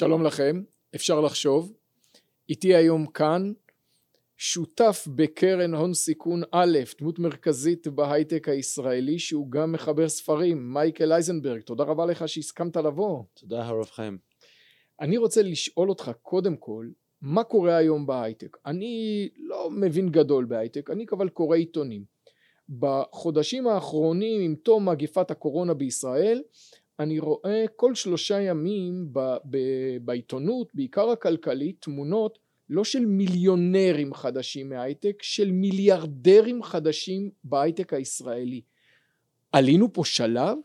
שלום לכם, אפשר לחשוב. איתי היום כאן שותף בקרן הון סיכון א', דמות מרכזית בהייטק הישראלי שהוא גם מחבר ספרים, מייקל אייזנברג, תודה רבה לך שהסכמת לבוא. תודה הרב חיים. אני רוצה לשאול אותך קודם כל, מה קורה היום בהייטק? אני לא מבין גדול בהייטק, אני אבל קורא עיתונים. בחודשים האחרונים עם תום מגפת הקורונה בישראל אני רואה כל שלושה ימים ב, ב, בעיתונות, בעיקר הכלכלית, תמונות לא של מיליונרים חדשים מהייטק, של מיליארדרים חדשים בהייטק הישראלי. עלינו פה שלב?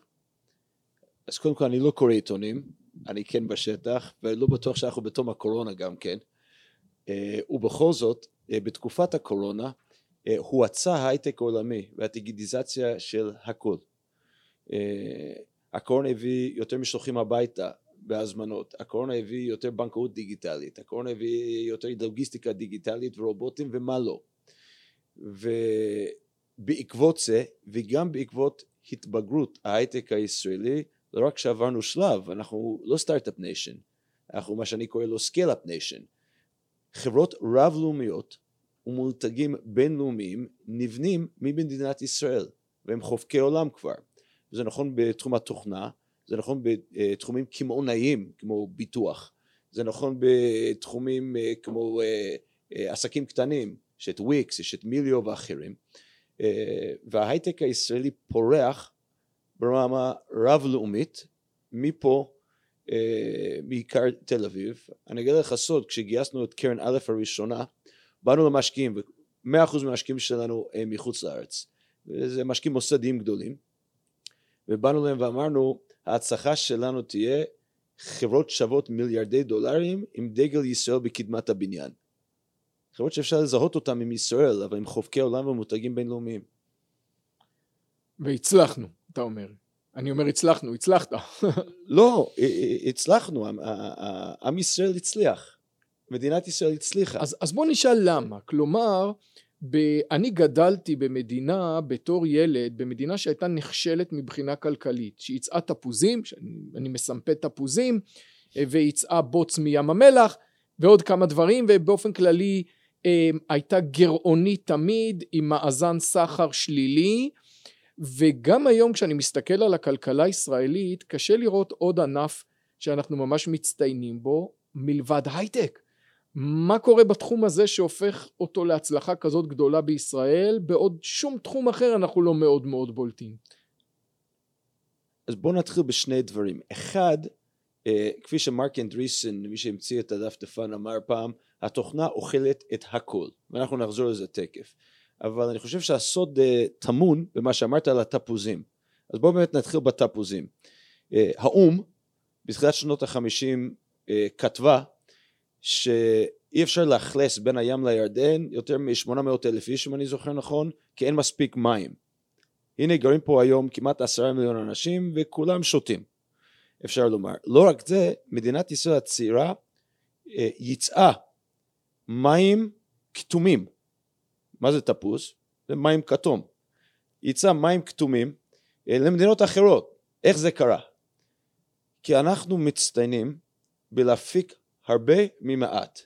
אז קודם כל אני לא קורא עיתונים, אני כן בשטח, ולא בטוח שאנחנו בתום הקורונה גם כן. אה, ובכל זאת, אה, בתקופת הקורונה, אה, הואצה הייטק עולמי והדיגיטיזציה של הכל. הקורונה הביא יותר משלוחים הביתה בהזמנות, הקורונה הביא יותר בנקאות דיגיטלית, הקורונה הביא יותר לוגיסטיקה דיגיטלית ורובוטים ומה לא. ובעקבות זה וגם בעקבות התבגרות ההייטק הישראלי לא רק שעברנו שלב, אנחנו לא start-up nation, אנחנו מה שאני קורא לו scale-up nation. חברות רב-לאומיות ומותגים בינלאומיים נבנים ממדינת ישראל והם חובקי עולם כבר. זה נכון בתחום התוכנה, זה נכון בתחומים קמעונאיים כמו ביטוח, זה נכון בתחומים אה, כמו אה, אה, עסקים קטנים, יש את וויקס, יש את מיליו ואחרים, וההייטק הישראלי פורח ברמה רב לאומית מפה מעיקר תל אביב. אני אגיד לך סוד, כשגייסנו את קרן א' הראשונה, באנו למשקיעים, ומאה אחוז מהמשקיעים שלנו הם מחוץ לארץ, וזה משקיעים מוסדיים גדולים, ובאנו להם ואמרנו ההצלחה שלנו תהיה חברות שוות מיליארדי דולרים עם דגל ישראל בקדמת הבניין. חברות שאפשר לזהות אותן עם ישראל אבל עם חובקי עולם ומותגים בינלאומיים. והצלחנו אתה אומר. אני אומר הצלחנו, הצלחת. לא, הצלחנו, עם ישראל הצליח, מדינת ישראל הצליחה. אז, אז בוא נשאל למה, כלומר ב... אני גדלתי במדינה בתור ילד, במדינה שהייתה נכשלת מבחינה כלכלית, שיצאה תפוזים, שאני מסמפת תפוזים, ויצאה בוץ מים המלח, ועוד כמה דברים, ובאופן כללי אה, הייתה גרעונית תמיד, עם מאזן סחר שלילי, וגם היום כשאני מסתכל על הכלכלה הישראלית, קשה לראות עוד ענף שאנחנו ממש מצטיינים בו, מלבד הייטק. מה קורה בתחום הזה שהופך אותו להצלחה כזאת גדולה בישראל? בעוד שום תחום אחר אנחנו לא מאוד מאוד בולטים. אז בואו נתחיל בשני דברים. אחד אה, כפי שמרק אנדריסן מי שהמציא את הדף דפן אמר פעם התוכנה אוכלת את הכל ואנחנו נחזור לזה תקף אבל אני חושב שהסוד אה, טמון במה שאמרת על התפוזים. אז בואו באמת נתחיל בתפוזים. אה, האו"ם בתחילת שנות החמישים כתבה שאי אפשר לאכלס בין הים לירדן יותר מ-800 אלף איש אם אני זוכר נכון כי אין מספיק מים. הנה גרים פה היום כמעט עשרה מיליון אנשים וכולם שותים אפשר לומר. לא רק זה מדינת ישראל הצעירה אה, יצאה מים כתומים. מה זה תפוז? זה מים כתום. יצאה מים כתומים אה, למדינות אחרות. איך זה קרה? כי אנחנו מצטיינים בלהפיק הרבה ממעט.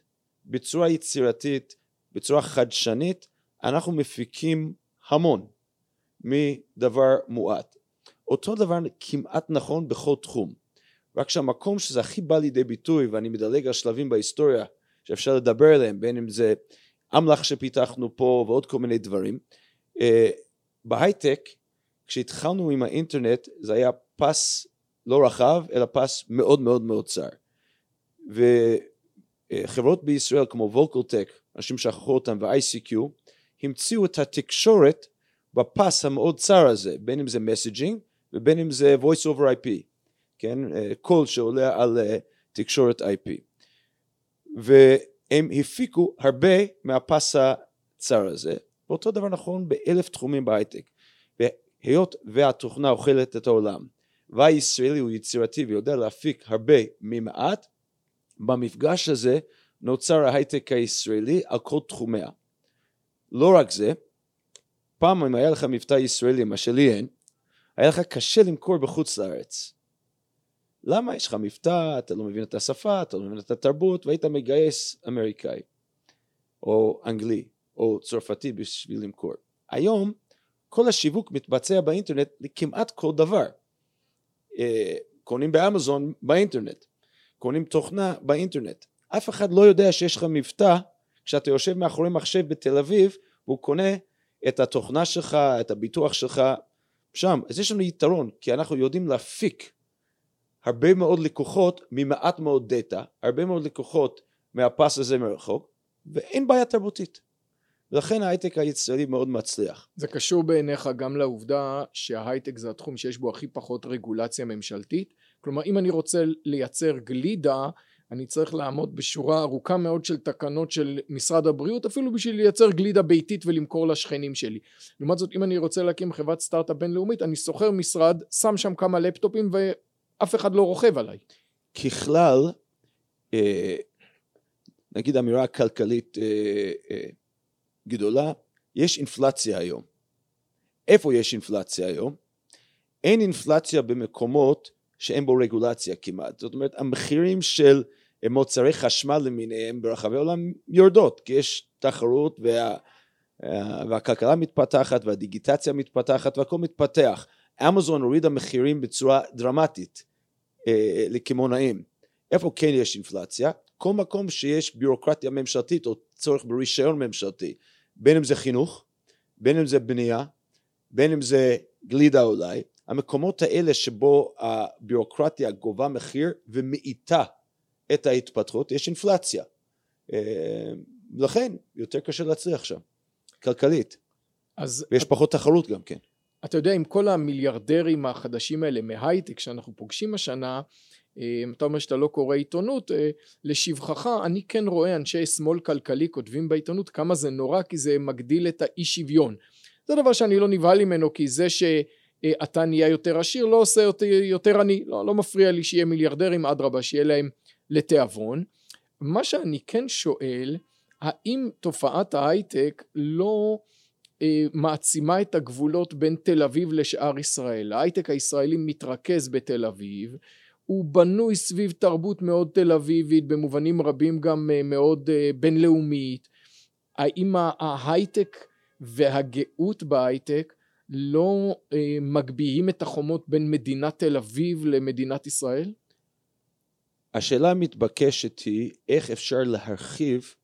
בצורה יצירתית, בצורה חדשנית, אנחנו מפיקים המון מדבר מועט. אותו דבר כמעט נכון בכל תחום, רק שהמקום שזה הכי בא לידי ביטוי, ואני מדלג על שלבים בהיסטוריה שאפשר לדבר עליהם, בין אם זה אמל"ח שפיתחנו פה ועוד כל מיני דברים, אה, בהייטק כשהתחלנו עם האינטרנט זה היה פס לא רחב אלא פס מאוד מאוד מאוד צר וחברות בישראל כמו VocalTec, אנשים שכחו אותם ו-ICQ, המציאו את התקשורת בפס המאוד צר הזה, בין אם זה messaging ובין אם זה voice over IP, כן, קול שעולה על אה, תקשורת IP. והם הפיקו הרבה מהפס הצר הזה, ואותו דבר נכון באלף תחומים בהייטק. והיות והתוכנה אוכלת את העולם, והישראלי הוא יצירתי ויודע להפיק הרבה ממעט, במפגש הזה נוצר ההייטק הישראלי על כל תחומיה. לא רק זה, פעם אם היה לך מבטא ישראלי, מה שלי אין, היה לך קשה למכור בחוץ לארץ. למה יש לך מבטא, אתה לא מבין את השפה, אתה לא מבין את התרבות, והיית מגייס אמריקאי, או אנגלי, או צרפתי בשביל למכור. היום כל השיווק מתבצע באינטרנט לכמעט כל דבר. אה, קונים באמזון באינטרנט, קונים תוכנה באינטרנט. אף אחד לא יודע שיש לך מבטא כשאתה יושב מאחורי מחשב בתל אביב והוא קונה את התוכנה שלך, את הביטוח שלך שם. אז יש לנו יתרון, כי אנחנו יודעים להפיק הרבה מאוד לקוחות ממעט מאוד דאטה, הרבה מאוד לקוחות מהפס הזה מרחוק, ואין בעיה תרבותית. ולכן ההייטק הישראלי מאוד מצליח. זה קשור בעיניך גם לעובדה שההייטק זה התחום שיש בו הכי פחות רגולציה ממשלתית? כלומר אם אני רוצה לייצר גלידה אני צריך לעמוד בשורה ארוכה מאוד של תקנות של משרד הבריאות אפילו בשביל לייצר גלידה ביתית ולמכור לשכנים שלי. לעומת זאת אם אני רוצה להקים חברת סטארט-אפ בינלאומית אני שוכר משרד שם שם כמה לפטופים ואף אחד לא רוכב עליי. ככלל אה, נגיד אמירה כלכלית אה, אה, גדולה, יש אינפלציה היום. איפה יש אינפלציה היום? אין אינפלציה במקומות שאין בו רגולציה כמעט. זאת אומרת, המחירים של מוצרי חשמל למיניהם ברחבי העולם יורדות, כי יש תחרות וה, והכלכלה מתפתחת והדיגיטציה מתפתחת והכל מתפתח. אמזון הורידה מחירים בצורה דרמטית אה, לקמעונאים. איפה כן יש אינפלציה? כל מקום שיש ביורוקרטיה ממשלתית או צורך ברישיון ממשלתי, בין אם זה חינוך, בין אם זה בנייה, בין אם זה גלידה אולי, המקומות האלה שבו הביורוקרטיה גובה מחיר ומאיטה את ההתפתחות, יש אינפלציה. אה, לכן יותר קשה להצליח שם, כלכלית. אז ויש את... פחות תחרות גם כן. אתה יודע, עם כל המיליארדרים החדשים האלה מהייטק שאנחנו פוגשים השנה, אה, אתה אומר שאתה לא קורא עיתונות, אה, לשבחך אני כן רואה אנשי שמאל כלכלי כותבים בעיתונות כמה זה נורא כי זה מגדיל את האי שוויון. זה דבר שאני לא נבהל ממנו כי זה שאתה נהיה יותר עשיר לא עושה אותי יותר עני, לא, לא מפריע לי שיהיה מיליארדרים אדרבה שיהיה להם לתיאבון. מה שאני כן שואל האם תופעת ההייטק לא אה, מעצימה את הגבולות בין תל אביב לשאר ישראל. ההייטק הישראלי מתרכז בתל אביב הוא בנוי סביב תרבות מאוד תל אביבית במובנים רבים גם אה, מאוד אה, בינלאומית האם ההייטק והגאות בהייטק לא אה, מגביהים את החומות בין מדינת תל אביב למדינת ישראל? השאלה המתבקשת היא איך אפשר להרחיב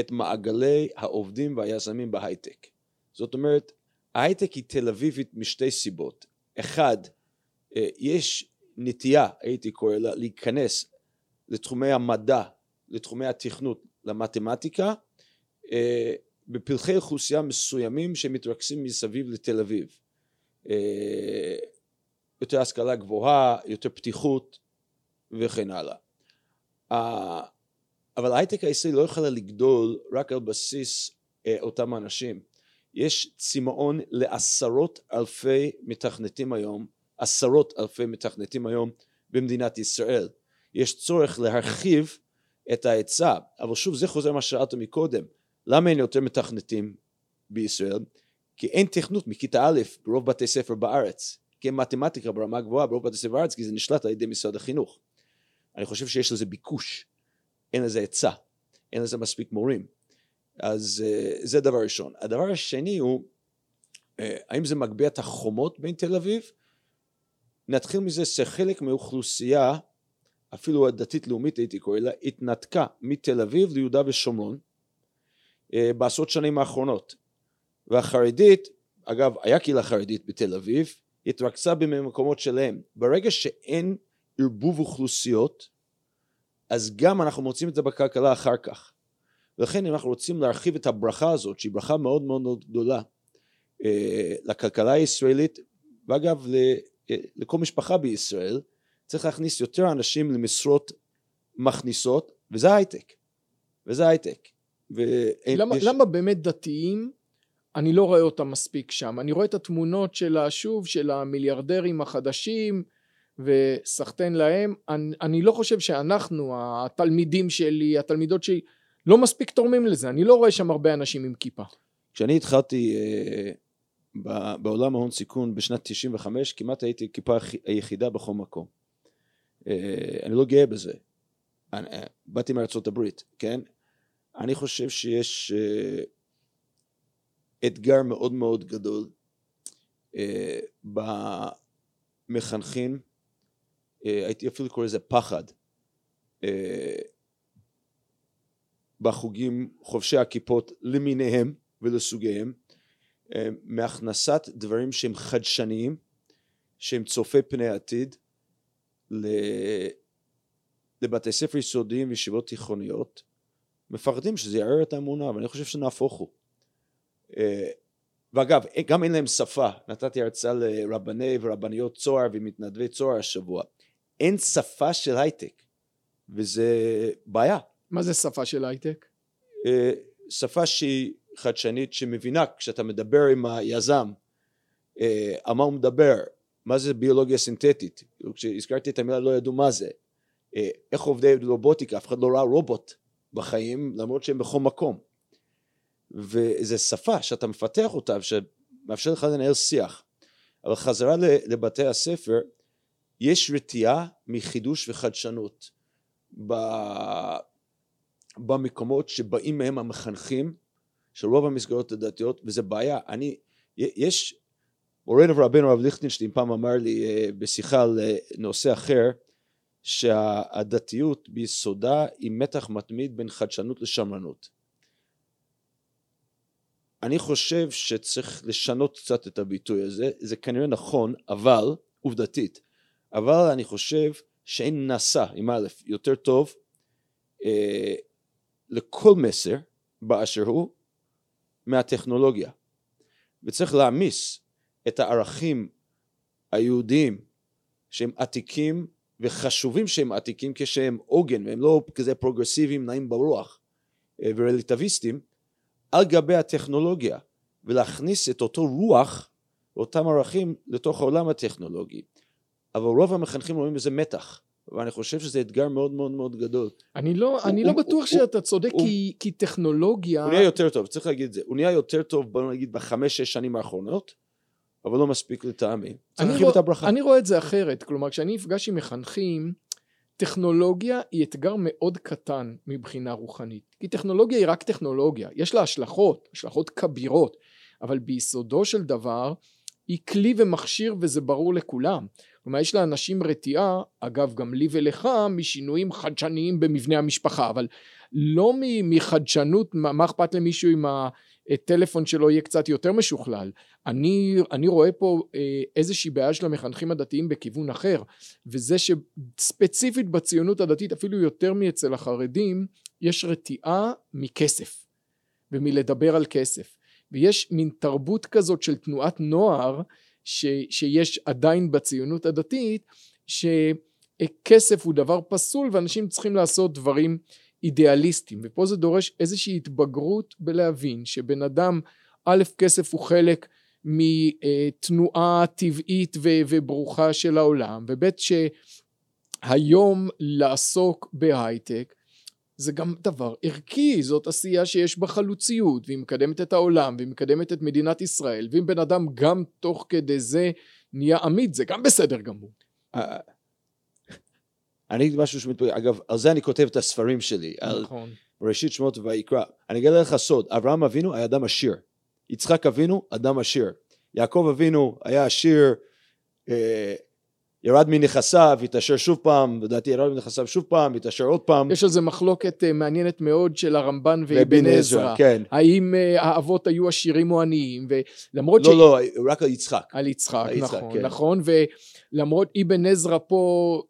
את מעגלי העובדים והיזמים בהייטק. זאת אומרת, ההייטק היא תל אביבית משתי סיבות. אחד, יש נטייה, הייתי קורא לה, להיכנס לתחומי המדע, לתחומי התכנות, למתמטיקה, אה, בפלחי אוכלוסייה מסוימים שמתרכזים מסביב לתל אביב. אה, יותר השכלה גבוהה, יותר פתיחות וכן הלאה. אבל ההייטק הישראלי לא יכולה לגדול רק על בסיס אה, אותם אנשים. יש צמאון לעשרות אלפי מתכנתים היום עשרות אלפי מתכנתים היום במדינת ישראל. יש צורך להרחיב את ההיצע, אבל שוב זה חוזר מה ששאלת מקודם, למה אין יותר מתכנתים בישראל? כי אין תכנות מכיתה א' ברוב בתי ספר בארץ, כי אין מתמטיקה ברמה גבוהה ברוב בתי ספר בארץ כי זה נשלט על ידי משרד החינוך. אני חושב שיש לזה ביקוש, אין לזה היצע, אין לזה מספיק מורים. אז אה, זה דבר ראשון. הדבר השני הוא, אה, האם זה מגביה את החומות בין תל אביב נתחיל מזה שחלק מהאוכלוסייה, אפילו הדתית לאומית הייתי קורא לה, התנתקה מתל אביב ליהודה ושומרון בעשרות שנים האחרונות. והחרדית, אגב היה קהילה חרדית בתל אביב, התרכזה במקומות שלהם. ברגע שאין ערבוב אוכלוסיות, אז גם אנחנו מוצאים את זה בכלכלה אחר כך. ולכן אם אנחנו רוצים להרחיב את הברכה הזאת, שהיא ברכה מאוד מאוד גדולה, אה, לכלכלה הישראלית, ואגב לכל משפחה בישראל צריך להכניס יותר אנשים למשרות מכניסות וזה הייטק וזה הייטק למה, יש... למה באמת דתיים אני לא רואה אותם מספיק שם אני רואה את התמונות של השוב של המיליארדרים החדשים וסחטיין להם אני, אני לא חושב שאנחנו התלמידים שלי התלמידות שלי לא מספיק תורמים לזה אני לא רואה שם הרבה אנשים עם כיפה כשאני התחלתי אה, בעולם ההון סיכון בשנת 95 כמעט הייתי כיפה היחידה בכל מקום. אה, אני לא גאה בזה. אני, אה, באתי מארצות הברית, כן? אני חושב שיש אה, אתגר מאוד מאוד גדול במחנכים, הייתי אפילו קורא לזה פחד, בחוגים חובשי הכיפות למיניהם ולסוגיהם, מהכנסת דברים שהם חדשניים, שהם צופי פני עתיד, לבתי ספר יסודיים וישיבות תיכוניות, מפחדים שזה יערער את האמונה, ואני חושב שנהפוך הוא. אה, ואגב, גם אין להם שפה, נתתי הרצאה לרבני ורבניות צוהר ומתנדבי צוהר השבוע, אין שפה של הייטק, וזה בעיה. מה זה שפה של הייטק? אה, שפה שהיא חדשנית, שמבינה כשאתה מדבר עם היזם, אה, על מה הוא מדבר, מה זה ביולוגיה סינתטית, כשהזכרתי את המילה לא ידעו מה זה, איך עובדי רובוטיקה, אף אחד לא ראה רובוט בחיים למרות שהם בכל מקום. וזו שפה שאתה מפתח אותה ושמאפשר לך לנהל שיח. אבל חזרה לבתי הספר יש רתיעה מחידוש וחדשנות. במקומות שבאים מהם המחנכים של רוב המסגרות הדתיות וזה בעיה. אני יש מורנו ורבנו הרב ליכטנשטיין פעם אמר לי אה, בשיחה על אה, נושא אחר שהדתיות ביסודה היא מתח מתמיד בין חדשנות לשמרנות. אני חושב שצריך לשנות קצת את הביטוי הזה, זה כנראה נכון, אבל, עובדתית, אבל אני חושב שאין נעשה, עם א', יותר טוב אה, לכל מסר באשר הוא מהטכנולוגיה. וצריך להעמיס את הערכים היהודיים שהם עתיקים וחשובים שהם עתיקים כשהם עוגן והם לא כזה פרוגרסיביים נעים ברוח אה, ורליטביסטים על גבי הטכנולוגיה ולהכניס את אותו רוח ואותם ערכים לתוך העולם הטכנולוגי אבל רוב המחנכים רואים בזה מתח ואני חושב שזה אתגר מאוד מאוד מאוד גדול. אני לא, הוא, אני לא הוא, לא בטוח הוא, שאתה צודק הוא, כי, כי טכנולוגיה... הוא נהיה יותר טוב, צריך להגיד את זה, הוא נהיה יותר טוב בוא נגיד בחמש שש שנים האחרונות אבל לא מספיק לטעמי. צריך להרחיב את הברכה. אני רואה את זה אחרת, כלומר כשאני נפגש עם מחנכים, טכנולוגיה היא אתגר מאוד קטן מבחינה רוחנית. כי טכנולוגיה היא רק טכנולוגיה, יש לה השלכות, השלכות כבירות, אבל ביסודו של דבר היא כלי ומכשיר וזה ברור לכולם. כלומר יש לאנשים רתיעה, אגב גם לי ולך, משינויים חדשניים במבנה המשפחה, אבל לא מחדשנות, מה אכפת למישהו עם ה... טלפון שלו יהיה קצת יותר משוכלל. אני, אני רואה פה אה, איזושהי בעיה של המחנכים הדתיים בכיוון אחר, וזה שספציפית בציונות הדתית, אפילו יותר מאצל החרדים, יש רתיעה מכסף, ומלדבר על כסף. ויש מין תרבות כזאת של תנועת נוער, ש, שיש עדיין בציונות הדתית, שכסף הוא דבר פסול ואנשים צריכים לעשות דברים אידיאליסטים ופה זה דורש איזושהי התבגרות בלהבין שבן אדם א' כסף הוא חלק מתנועה טבעית וברוכה של העולם וב' שהיום לעסוק בהייטק זה גם דבר ערכי, זאת עשייה שיש בה חלוציות והיא מקדמת את העולם והיא מקדמת את מדינת ישראל ואם בן אדם גם תוך כדי זה נהיה עמית זה גם בסדר גמור. אני אגיד משהו שמתפגע, אגב, על זה אני כותב את הספרים שלי, נכון. על ראשית שמות ויקרא. אני אגלה לך סוד, אברהם אבינו היה אדם עשיר, יצחק אבינו אדם עשיר, יעקב אבינו היה עשיר, אה, ירד מנכסיו, התעשר שוב פעם, לדעתי ירד מנכסיו שוב פעם, התעשר עוד פעם. יש על זה מחלוקת אה, מעניינת מאוד של הרמב"ן ואבן עזרא. כן. האם אה, האבות היו עשירים או עניים, ולמרות לא, ש... לא, לא, רק על יצחק. על יצחק, נכון, כן. נכון, ולמרות אבן עזרא פה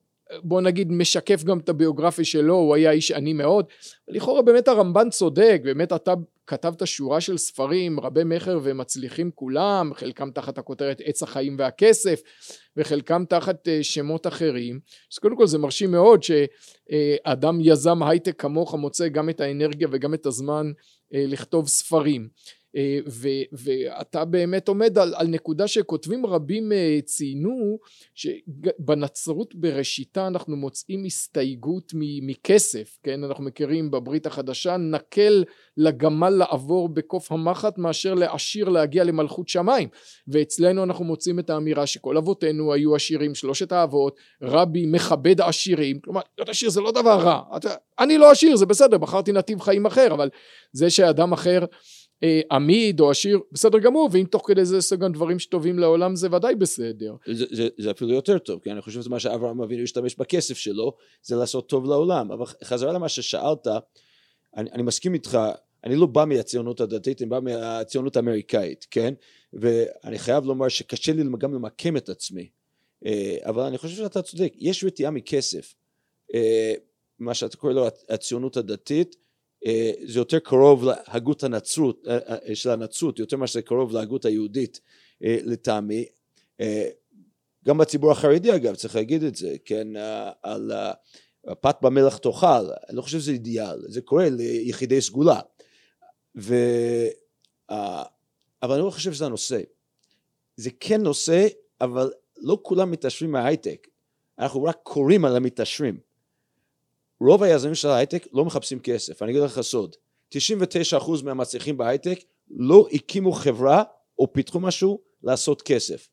בוא נגיד משקף גם את הביוגרפיה שלו, הוא היה איש עני מאוד. לכאורה באמת הרמב"ן צודק, באמת אתה כתבת שורה של ספרים רבי מכר ומצליחים כולם, חלקם תחת הכותרת עץ החיים והכסף, וחלקם תחת אה, שמות אחרים. אז קודם כל זה מרשים מאוד שאדם יזם הייטק כמוך מוצא גם את האנרגיה וגם את הזמן אה, לכתוב ספרים. אה, ו- ואתה באמת עומד על, על נקודה שכותבים רבים אה, ציינו שבנצרות בראשיתה אנחנו מוצאים הסתייגות מכסף כן? אנחנו מכירים בברית החדשה נקל לגמל לעבור בקוף המחט מאשר לעשיר להגיע למלכות שמיים. ואצלנו אנחנו מוצאים את האמירה שכל אבותינו היו עשירים שלושת האבות רבי מכבד עשירים כלומר להיות עשיר זה לא דבר רע. אני לא עשיר זה בסדר בחרתי נתיב חיים אחר אבל זה שאדם אחר עמיד או עשיר בסדר גמור ואם תוך כדי זה עושה גם דברים שטובים לעולם זה ודאי בסדר. זה, זה, זה אפילו יותר טוב כי אני חושב שזה מה שאברהם אבינו השתמש בכסף שלו זה לעשות טוב לעולם. אבל חזרה למה ששאלת אני, אני מסכים איתך אני לא בא מהציונות הדתית אני בא מהציונות האמריקאית כן? ואני חייב לומר שקשה לי גם למקם את עצמי. אה, אבל אני חושב שאתה צודק יש רתיעה מכסף. אה, מה שאתה קורא לו הציונות הדתית אה, זה יותר קרוב להגות הנצרות, אה, אה, של הנצרות, יותר שזה קרוב להגות היהודית לטעמי. גם בציבור החרדי אגב, צריך להגיד את זה, כן, על פת במלח תאכל, אני לא חושב שזה אידיאל, זה קורה ליחידי סגולה. ו... אבל אני לא חושב שזה הנושא. זה כן נושא, אבל לא כולם מתעשרים מההייטק. אנחנו רק קוראים על המתעשרים. רוב היזמים של ההייטק לא מחפשים כסף, אני אגיד לך סוד, 99% מהמצליחים בהייטק לא הקימו חברה או פיתחו משהו לעשות כסף.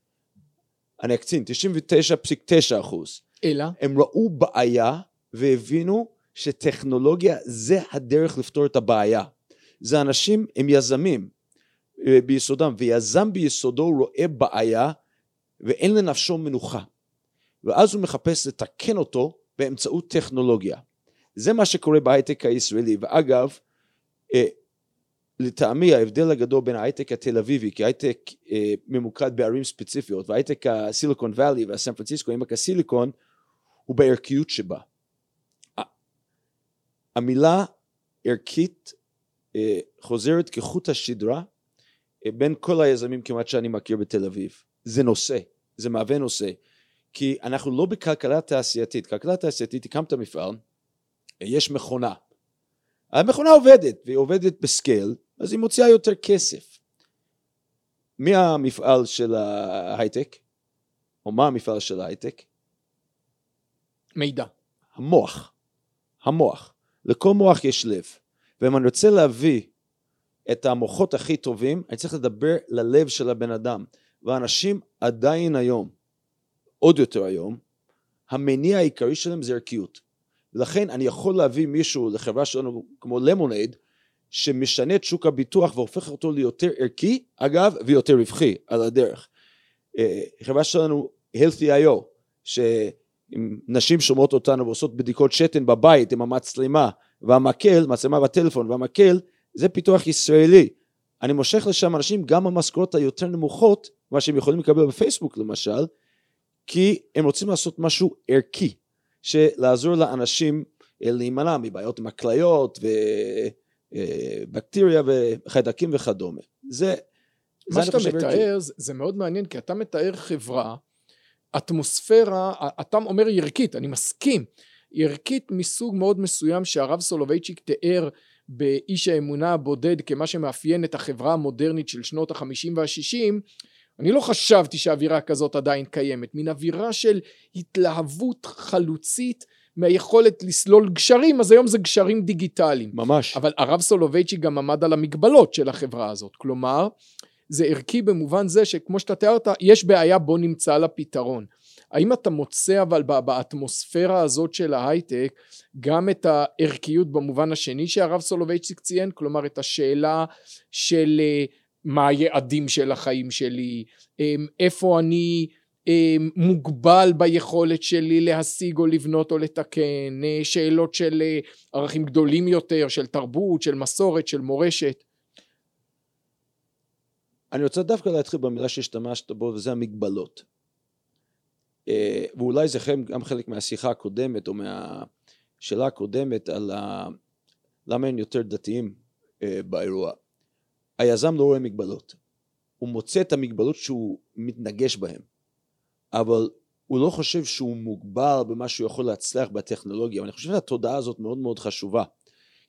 אני אקצין, 99.9%. אלא? הם ראו בעיה והבינו שטכנולוגיה זה הדרך לפתור את הבעיה. זה אנשים, הם יזמים אה, ביסודם, ויזם ביסודו רואה בעיה ואין לנפשו מנוחה. ואז הוא מחפש לתקן אותו באמצעות טכנולוגיה. זה מה שקורה בהייטק הישראלי, ואגב, אה, לטעמי ההבדל הגדול בין ההייטק התל אביבי, כי ההייטק אה, ממוקד בערים ספציפיות, וההייטק הסיליקון וואלי והסן פרנסיסקו, עמק הסיליקון, הוא בערכיות שבה. המילה ערכית אה, חוזרת כחוט השדרה אה, בין כל היזמים כמעט שאני מכיר בתל אביב. זה נושא, זה מהווה נושא, כי אנחנו לא בכלכלה תעשייתית, כלכלה תעשייתית הקמת מפעל, יש מכונה. המכונה עובדת, והיא עובדת בסקייל, אז היא מוציאה יותר כסף. מי המפעל של ההייטק? או מה המפעל של ההייטק? מידע. המוח. המוח. לכל מוח יש לב. ואם אני רוצה להביא את המוחות הכי טובים, אני צריך לדבר ללב של הבן אדם. ואנשים עדיין היום, עוד יותר היום, המניע העיקרי שלהם זה ערכיות. ולכן אני יכול להביא מישהו לחברה שלנו כמו למונייד שמשנה את שוק הביטוח והופך אותו ליותר ערכי אגב ויותר רווחי על הדרך. אה, חברה שלנו healthy.io שאם נשים שומעות אותנו ועושות בדיקות שתן בבית עם המצלמה והמקל, מצלמה בטלפון והמקל זה פיתוח ישראלי. אני מושך לשם אנשים גם במשכורות היותר נמוכות מה שהם יכולים לקבל בפייסבוק למשל כי הם רוצים לעשות משהו ערכי שלעזור לאנשים אה, להימנע מבעיות עם הכליות ובקטריה אה, וחיידקים וכדומה. זה, מה שאתה מתאר זה, זה מאוד מעניין כי אתה מתאר חברה, אטמוספירה, אתה אומר ערכית, אני מסכים, ערכית מסוג מאוד מסוים שהרב סולובייצ'יק תיאר באיש האמונה הבודד כמה שמאפיין את החברה המודרנית של שנות החמישים והשישים אני לא חשבתי שאווירה כזאת עדיין קיימת, מין אווירה של התלהבות חלוצית מהיכולת לסלול גשרים, אז היום זה גשרים דיגיטליים. ממש. אבל הרב סולובייצ'י גם עמד על המגבלות של החברה הזאת, כלומר, זה ערכי במובן זה שכמו שאתה תיארת, יש בעיה בוא נמצא לה פתרון. האם אתה מוצא אבל באטמוספירה הזאת של ההייטק גם את הערכיות במובן השני שהרב סולובייצ'יק ציין, כלומר את השאלה של אה, מה היעדים של החיים שלי, אמ, איפה אני אמ, מוגבל ביכולת שלי להשיג או לבנות או לתקן, אה, שאלות של אה, ערכים גדולים יותר, של תרבות, של מסורת, של מורשת. אני רוצה דווקא להתחיל במילה שהשתמשת בו וזה המגבלות. אה, ואולי זה גם חלק מהשיחה הקודמת או מהשאלה הקודמת על ה... למה הם יותר דתיים באירוע. היזם לא רואה מגבלות. הוא מוצא את המגבלות שהוא מתנגש בהן, אבל הוא לא חושב שהוא מוגבל במה שהוא יכול להצליח בטכנולוגיה, ואני חושב שהתודעה הזאת מאוד מאוד חשובה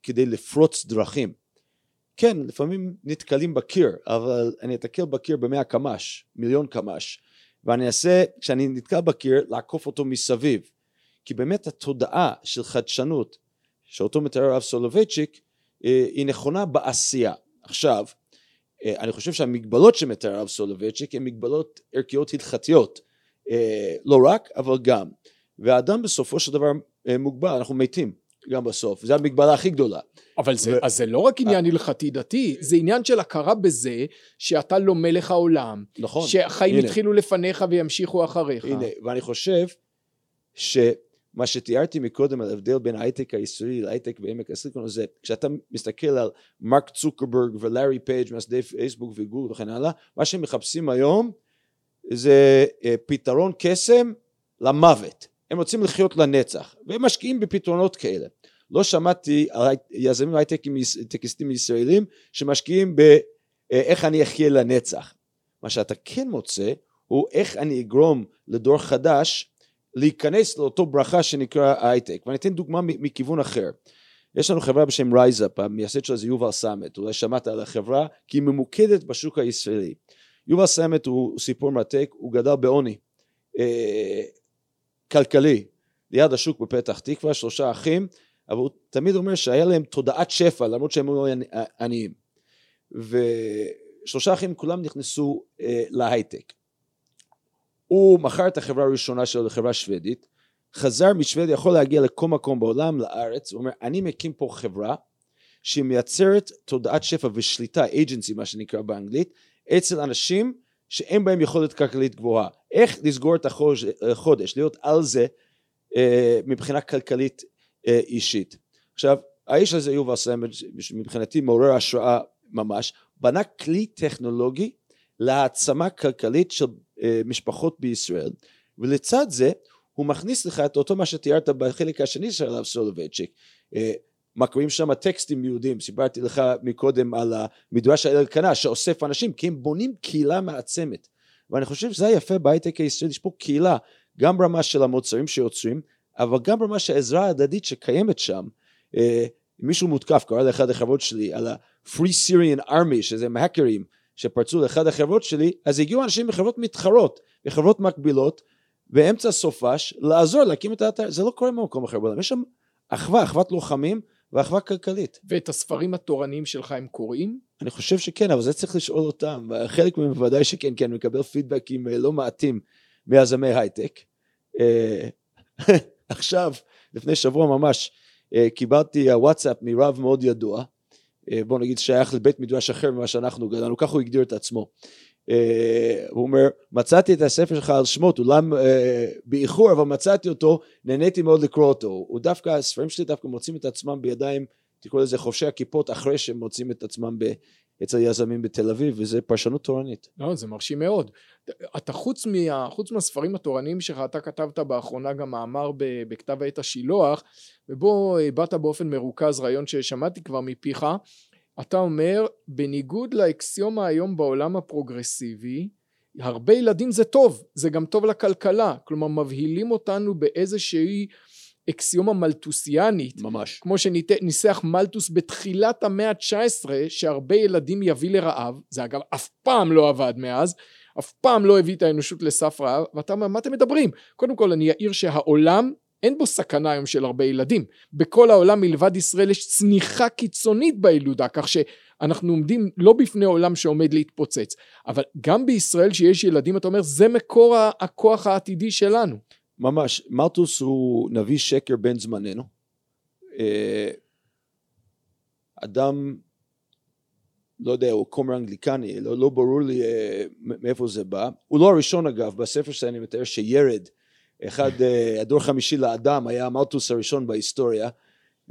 כדי לפרוץ דרכים. כן, לפעמים נתקלים בקיר, אבל אני אתקל בקיר במאה קמ"ש, מיליון קמ"ש, ואני אנסה, כשאני נתקל בקיר, לעקוף אותו מסביב. כי באמת התודעה של חדשנות, שאותו מתאר הרב סולובייצ'יק, אה, היא נכונה בעשייה. עכשיו, אני חושב שהמגבלות שמתאר הרב סולובייצ'יק הן מגבלות ערכיות הלכתיות, אה, לא רק, אבל גם. והאדם בסופו של דבר מוגבל, אנחנו מתים גם בסוף, זו המגבלה הכי גדולה. אבל זה, ו... אז זה לא רק עניין הלכתי דתי, זה עניין של הכרה בזה שאתה לא מלך העולם. נכון. שהחיים הנה. התחילו לפניך וימשיכו אחריך. הנה, ואני חושב שמה שתיארתי מקודם על ההבדל בין ההייטק הישראלי להייטק בעמק הסיליקון זה כשאתה מסתכל על מרק צוקרברג ולארי פייג' מייסדי פייסבוק וגוגל וכן הלאה, מה שהם מחפשים היום זה אה, פתרון קסם למוות. הם רוצים לחיות לנצח, והם משקיעים בפתרונות כאלה. לא שמעתי על יזמים הייטקיסטים ישראלים שמשקיעים באיך אני אחיה לנצח. מה שאתה כן מוצא הוא איך אני אגרום לדור חדש להיכנס לאותו ברכה שנקרא הייטק. ואני אתן דוגמה מכיוון אחר. יש לנו חברה בשם RiseUp, המייסד שלה זה יובל סאמט, אולי שמעת על החברה, כי היא ממוקדת בשוק הישראלי. יובל סאמט הוא סיפור מרתק, הוא גדל בעוני אה, כלכלי, ליד השוק בפתח תקווה, שלושה אחים, אבל הוא תמיד אומר שהיה להם תודעת שפע למרות שהם היו עניים ושלושה אחים כולם נכנסו אה, להייטק הוא מכר את החברה הראשונה שלו לחברה שוודית חזר משוודיה יכול להגיע לכל מקום בעולם לארץ הוא אומר אני מקים פה חברה שמייצרת תודעת שפע ושליטה agency מה שנקרא באנגלית אצל אנשים שאין בהם יכולת כלכלית גבוהה איך לסגור את החודש להיות על זה אה, מבחינה כלכלית אה, אישית. עכשיו האיש הזה יובל סמל מבחינתי מעורר השראה ממש בנה כלי טכנולוגי להעצמה כלכלית של משפחות בישראל ולצד זה הוא מכניס לך את אותו מה שתיארת בחלק השני של הרב סולובייצ'יק מקריאים שם טקסטים יהודים סיפרתי לך מקודם על המדרש של אלקנה שאוסף אנשים כי הם בונים קהילה מעצמת ואני חושב שזה היפה בהייטק הישראלי יש פה קהילה גם ברמה של המוצרים שיוצרים אבל גם ברמה של העזרה ההדדית שקיימת שם. אה, מישהו מותקף, קרא לאחד החברות שלי על ה-Free Syrian Army, שזה מהקרים שפרצו לאחד החברות שלי, אז הגיעו אנשים מחברות מתחרות, מחברות מקבילות, באמצע סופש, לעזור להקים את האתר, זה לא קורה במקום אחר בעולם, יש שם אחווה, אחוות לוחמים ואחווה כלכלית. ואת הספרים התורניים שלך הם קוראים? אני חושב שכן, אבל זה צריך לשאול אותם, חלק מהם בוודאי שכן, כי אני מקבל פידבקים אה, לא מעטים מיזמי הייטק. אה, עכשיו, לפני שבוע ממש, אה, קיבלתי וואטסאפ מרב מאוד ידוע, בוא נגיד שייך לבית מדרש אחר ממה שאנחנו גדלנו, ככה הוא הגדיר את עצמו. אה, הוא אומר, מצאתי את הספר שלך על שמות, אולם באיחור, אבל מצאתי אותו, נהניתי מאוד לקרוא אותו. הוא דווקא, הספרים שלי דווקא מוצאים את עצמם בידיים, תקראו לזה חובשי הכיפות, אחרי שהם מוצאים את עצמם ב... אצל יזמים בתל אביב, וזה פרשנות תורנית. לא, זה מרשים מאוד. אתה חוץ, מה, חוץ מהספרים התורניים שלך, אתה כתבת באחרונה גם מאמר בכתב העת השילוח, ובו הבעת באופן מרוכז רעיון ששמעתי כבר מפיך. אתה אומר, בניגוד לאקסיומה היום בעולם הפרוגרסיבי, הרבה ילדים זה טוב, זה גם טוב לכלכלה. כלומר, מבהילים אותנו באיזושהי... אקסיומה מלטוסיאנית. ממש. כמו שניסח מלטוס בתחילת המאה ה-19 שהרבה ילדים יביא לרעב. זה אגב אף פעם לא עבד מאז. אף פעם לא הביא את האנושות לסף רעב. ואתה אומר מה אתם מדברים? קודם כל אני אעיר שהעולם אין בו סכנה היום של הרבה ילדים. בכל העולם מלבד ישראל יש צניחה קיצונית בילודה כך שאנחנו עומדים לא בפני עולם שעומד להתפוצץ. אבל גם בישראל שיש ילדים אתה אומר זה מקור הכוח העתידי שלנו ממש, מרטוס הוא נביא שקר בן זמננו. אה, אדם, לא יודע, הוא כומר אנגליקני, לא, לא ברור לי אה, מאיפה זה בא. הוא לא הראשון אגב, בספר שאני מתאר שירד, אחד, אה, הדור חמישי לאדם היה מרטוס הראשון בהיסטוריה,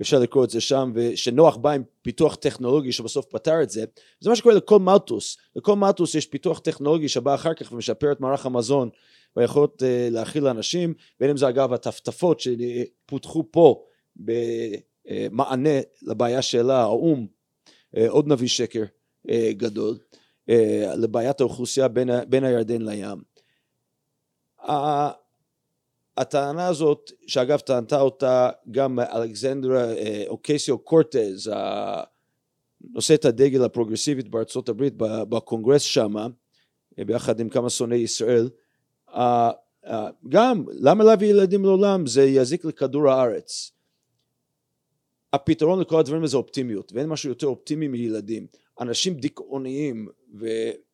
אפשר לקרוא את זה שם, ושנוח בא עם פיתוח טכנולוגי שבסוף פתר את זה, זה מה שקורה לכל מרטוס, לכל מרטוס יש פיתוח טכנולוגי שבא אחר כך ומשפר את מערך המזון והיכולת אה, להכיל אנשים, בין אם זה אגב הטפטפות שפותחו פה במענה לבעיה שלה, האו"ם, אה, עוד נביא שקר אה, גדול, לבעיית האוכלוסייה בין, בין הירדן לים. הטענה הזאת, שאגב טענתה אותה גם אלכסנדרה אוקסיו קורטז, נושא את הדגל הפרוגרסיבית בארצות הברית בקונגרס שמה, ביחד עם כמה שונאי ישראל, גם למה להביא ילדים לעולם? זה יזיק לכדור הארץ. הפתרון לכל הדברים הזה אופטימיות ואין משהו יותר אופטימי מילדים. אנשים דיכאוניים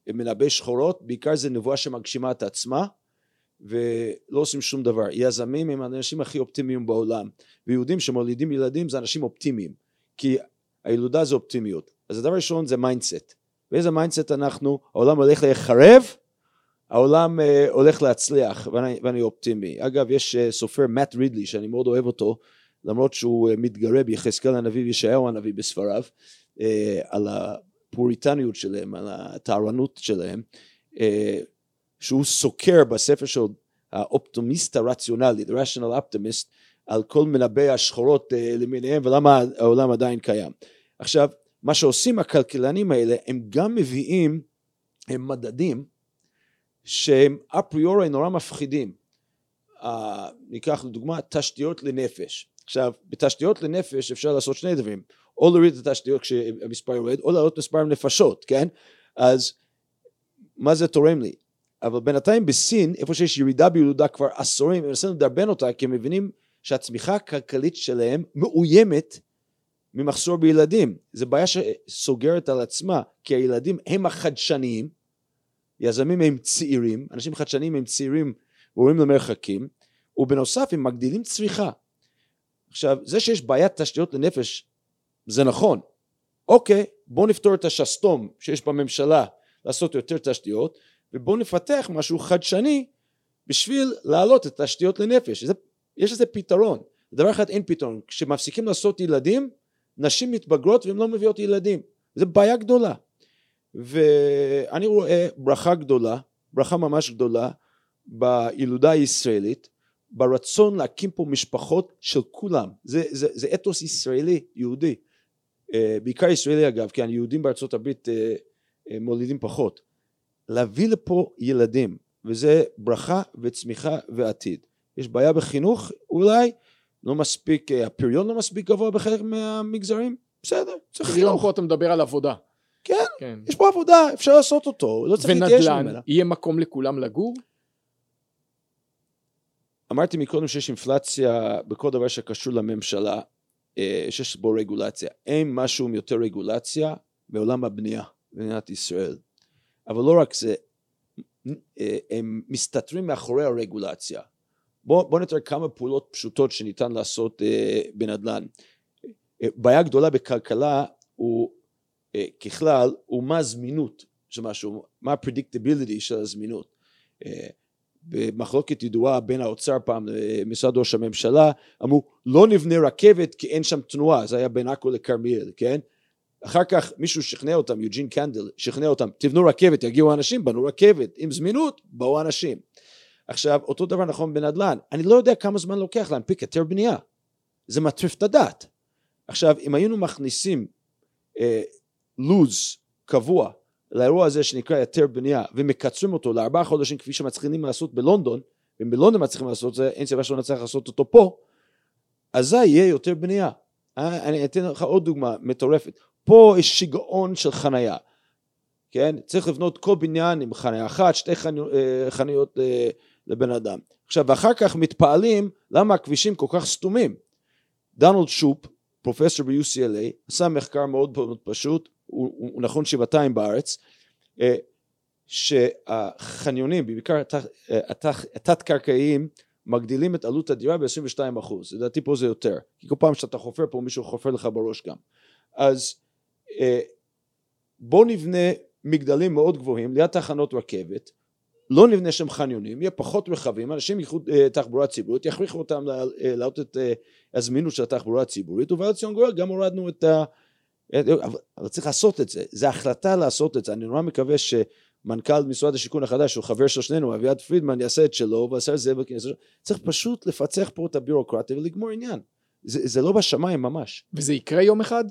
ומנבאי שחורות בעיקר זה נבואה שמגשימה את עצמה ולא עושים שום דבר. יזמים הם האנשים הכי אופטימיים בעולם ויהודים שמולידים ילדים זה אנשים אופטימיים כי הילודה זה אופטימיות. אז הדבר הראשון זה mindset. באיזה mindset אנחנו? העולם הולך להיחרב העולם uh, הולך להצליח ואני, ואני אופטימי. אגב יש uh, סופר מאט רידלי שאני מאוד אוהב אותו למרות שהוא uh, מתגרה ביחזקאל הנביא וישעיהו הנביא בספריו uh, על הפוריטניות שלהם על הטהרנות שלהם uh, שהוא סוקר בספר של האופטימיסט הרציונלי the rational optimist על כל מנבאי השחורות uh, למיניהם ולמה העולם עדיין קיים. עכשיו מה שעושים הכלכלנים האלה הם גם מביאים הם מדדים שהם אפריורי נורא מפחידים. Uh, ניקח לדוגמה תשתיות לנפש. עכשיו בתשתיות לנפש אפשר לעשות שני דברים או להוריד את התשתיות כשהמספר יורד או להעלות מספר נפשות כן אז מה זה תורם לי אבל בינתיים בסין איפה שיש ירידה בילודה כבר עשורים הם מנסים לדרבן אותה כי הם מבינים שהצמיחה הכלכלית שלהם מאוימת ממחסור בילדים זו בעיה שסוגרת על עצמה כי הילדים הם החדשניים יזמים הם צעירים, אנשים חדשניים הם צעירים ורואים למרחקים, ובנוסף הם מגדילים צריכה. עכשיו, זה שיש בעיית תשתיות לנפש זה נכון. אוקיי, בואו נפתור את השסתום שיש בממשלה לעשות יותר תשתיות, ובואו נפתח משהו חדשני בשביל להעלות את התשתיות לנפש. זה, יש לזה פתרון. דבר אחד אין פתרון, כשמפסיקים לעשות ילדים, נשים מתבגרות והן לא מביאות ילדים. זו בעיה גדולה. ואני רואה ברכה גדולה, ברכה ממש גדולה בילודה הישראלית, ברצון להקים פה משפחות של כולם, זה, זה, זה אתוס ישראלי יהודי, אה, בעיקר ישראלי אגב, כי היהודים בארצות הברית אה, אה, מולידים פחות, להביא לפה ילדים, וזה ברכה וצמיחה ועתיד. יש בעיה בחינוך אולי, לא מספיק, הפריון לא מספיק גבוה בחלק מהמגזרים, בסדר, צריך חינוך. היום פה אתה מדבר על עבודה. כן, כן, יש פה עבודה, אפשר לעשות אותו, לא צריך להתייאש ממנה. ונדל"ן, יהיה מקום לכולם לגור? אמרתי מקודם שיש אינפלציה בכל דבר שקשור לממשלה, אה, שיש בו רגולציה. אין משהו מיותר רגולציה בעולם הבנייה במדינת ישראל. אבל לא רק זה, אה, הם מסתתרים מאחורי הרגולציה. בואו בוא נתאר כמה פעולות פשוטות שניתן לעשות אה, בנדל"ן. בעיה גדולה בכלכלה הוא ככלל הוא מה הזמינות של משהו, מה הפרדיקטיביליטי של הזמינות. אה, במחלוקת ידועה בין האוצר פעם למשרד ראש הממשלה אמרו לא נבנה רכבת כי אין שם תנועה זה היה בין עכו לכרמיאל כן? אחר כך מישהו שכנע אותם יוג'ין קנדל שכנע אותם תבנו רכבת יגיעו אנשים בנו רכבת עם זמינות באו אנשים עכשיו אותו דבר נכון בנדל"ן אני לא יודע כמה זמן לוקח להנפיק היתר בנייה זה מטריף את הדעת. עכשיו אם היינו מכניסים אה, לוז קבוע לאירוע הזה שנקרא היתר בנייה ומקצרים אותו לארבעה חודשים כפי שמצליחים לעשות בלונדון ואם בלונדון מצליחים לעשות את זה אין סיבה שלא נצליח לעשות אותו פה אזי יהיה יותר בנייה. אה, אני אתן לך עוד דוגמה מטורפת. פה יש שיגעון של חנייה כן? צריך לבנות כל בניין עם חניה אחת שתי חניות, אה, חניות אה, לבן אדם. עכשיו ואחר כך מתפעלים למה הכבישים כל כך סתומים. דונלד שופ פרופסור ב-UCLA עשה מחקר מאוד מאוד פשוט הוא, הוא נכון שבעתיים בארץ, אה, שהחניונים, בעיקר התת-קרקעיים, מגדילים את עלות הדירה ב-22 אחוז, לדעתי פה זה יותר, כי כל פעם שאתה חופר פה מישהו חופר לך בראש גם. אז אה, בוא נבנה מגדלים מאוד גבוהים ליד תחנות רכבת, לא נבנה שם חניונים, יהיה פחות רכבים, אנשים יקחו אה, תחבורה ציבורית, יכריחו אותם להעלות את הזמינות של התחבורה הציבורית, ובעל ציון גואל גם הורדנו את ה... אבל צריך לעשות את זה, זו החלטה לעשות את זה, אני נורא מקווה שמנכ"ל משרד השיכון החדש שהוא חבר של שנינו אביעד פרידמן יעשה את שלו ויעשה את זה צריך פשוט לפצח פה את הבירוקרטיה ולגמור עניין. זה, זה לא בשמיים ממש. וזה יקרה יום אחד?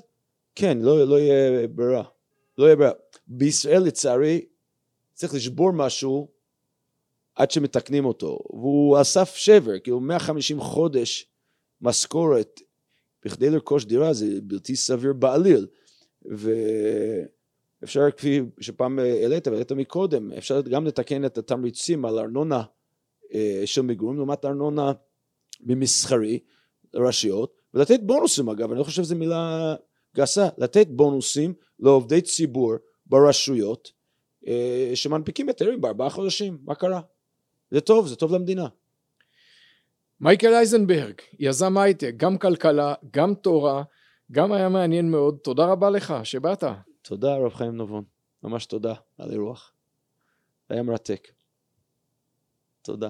כן לא, לא יהיה ברירה. לא יהיה ברירה. בישראל לצערי צריך לשבור משהו עד שמתקנים אותו. והוא על סף שבר כאילו 150 חודש משכורת בכדי לרכוש דירה זה בלתי סביר בעליל ואפשר כפי שפעם העלית והעלית מקודם, אפשר גם לתקן את התמריצים על ארנונה אה, של מגורים לעומת ארנונה במסחרי לרשויות ולתת בונוסים אגב, אני לא חושב שזו מילה גסה, לתת בונוסים לעובדי ציבור ברשויות אה, שמנפיקים היתרים בארבעה חודשים, מה קרה? זה טוב, זה טוב למדינה. מייקל אייזנברג, יזם הייטק, גם כלכלה, גם תורה, גם היה מעניין מאוד, תודה רבה לך שבאת. תודה רב חיים נבון, ממש תודה על אירוח. היה מרתק. תודה.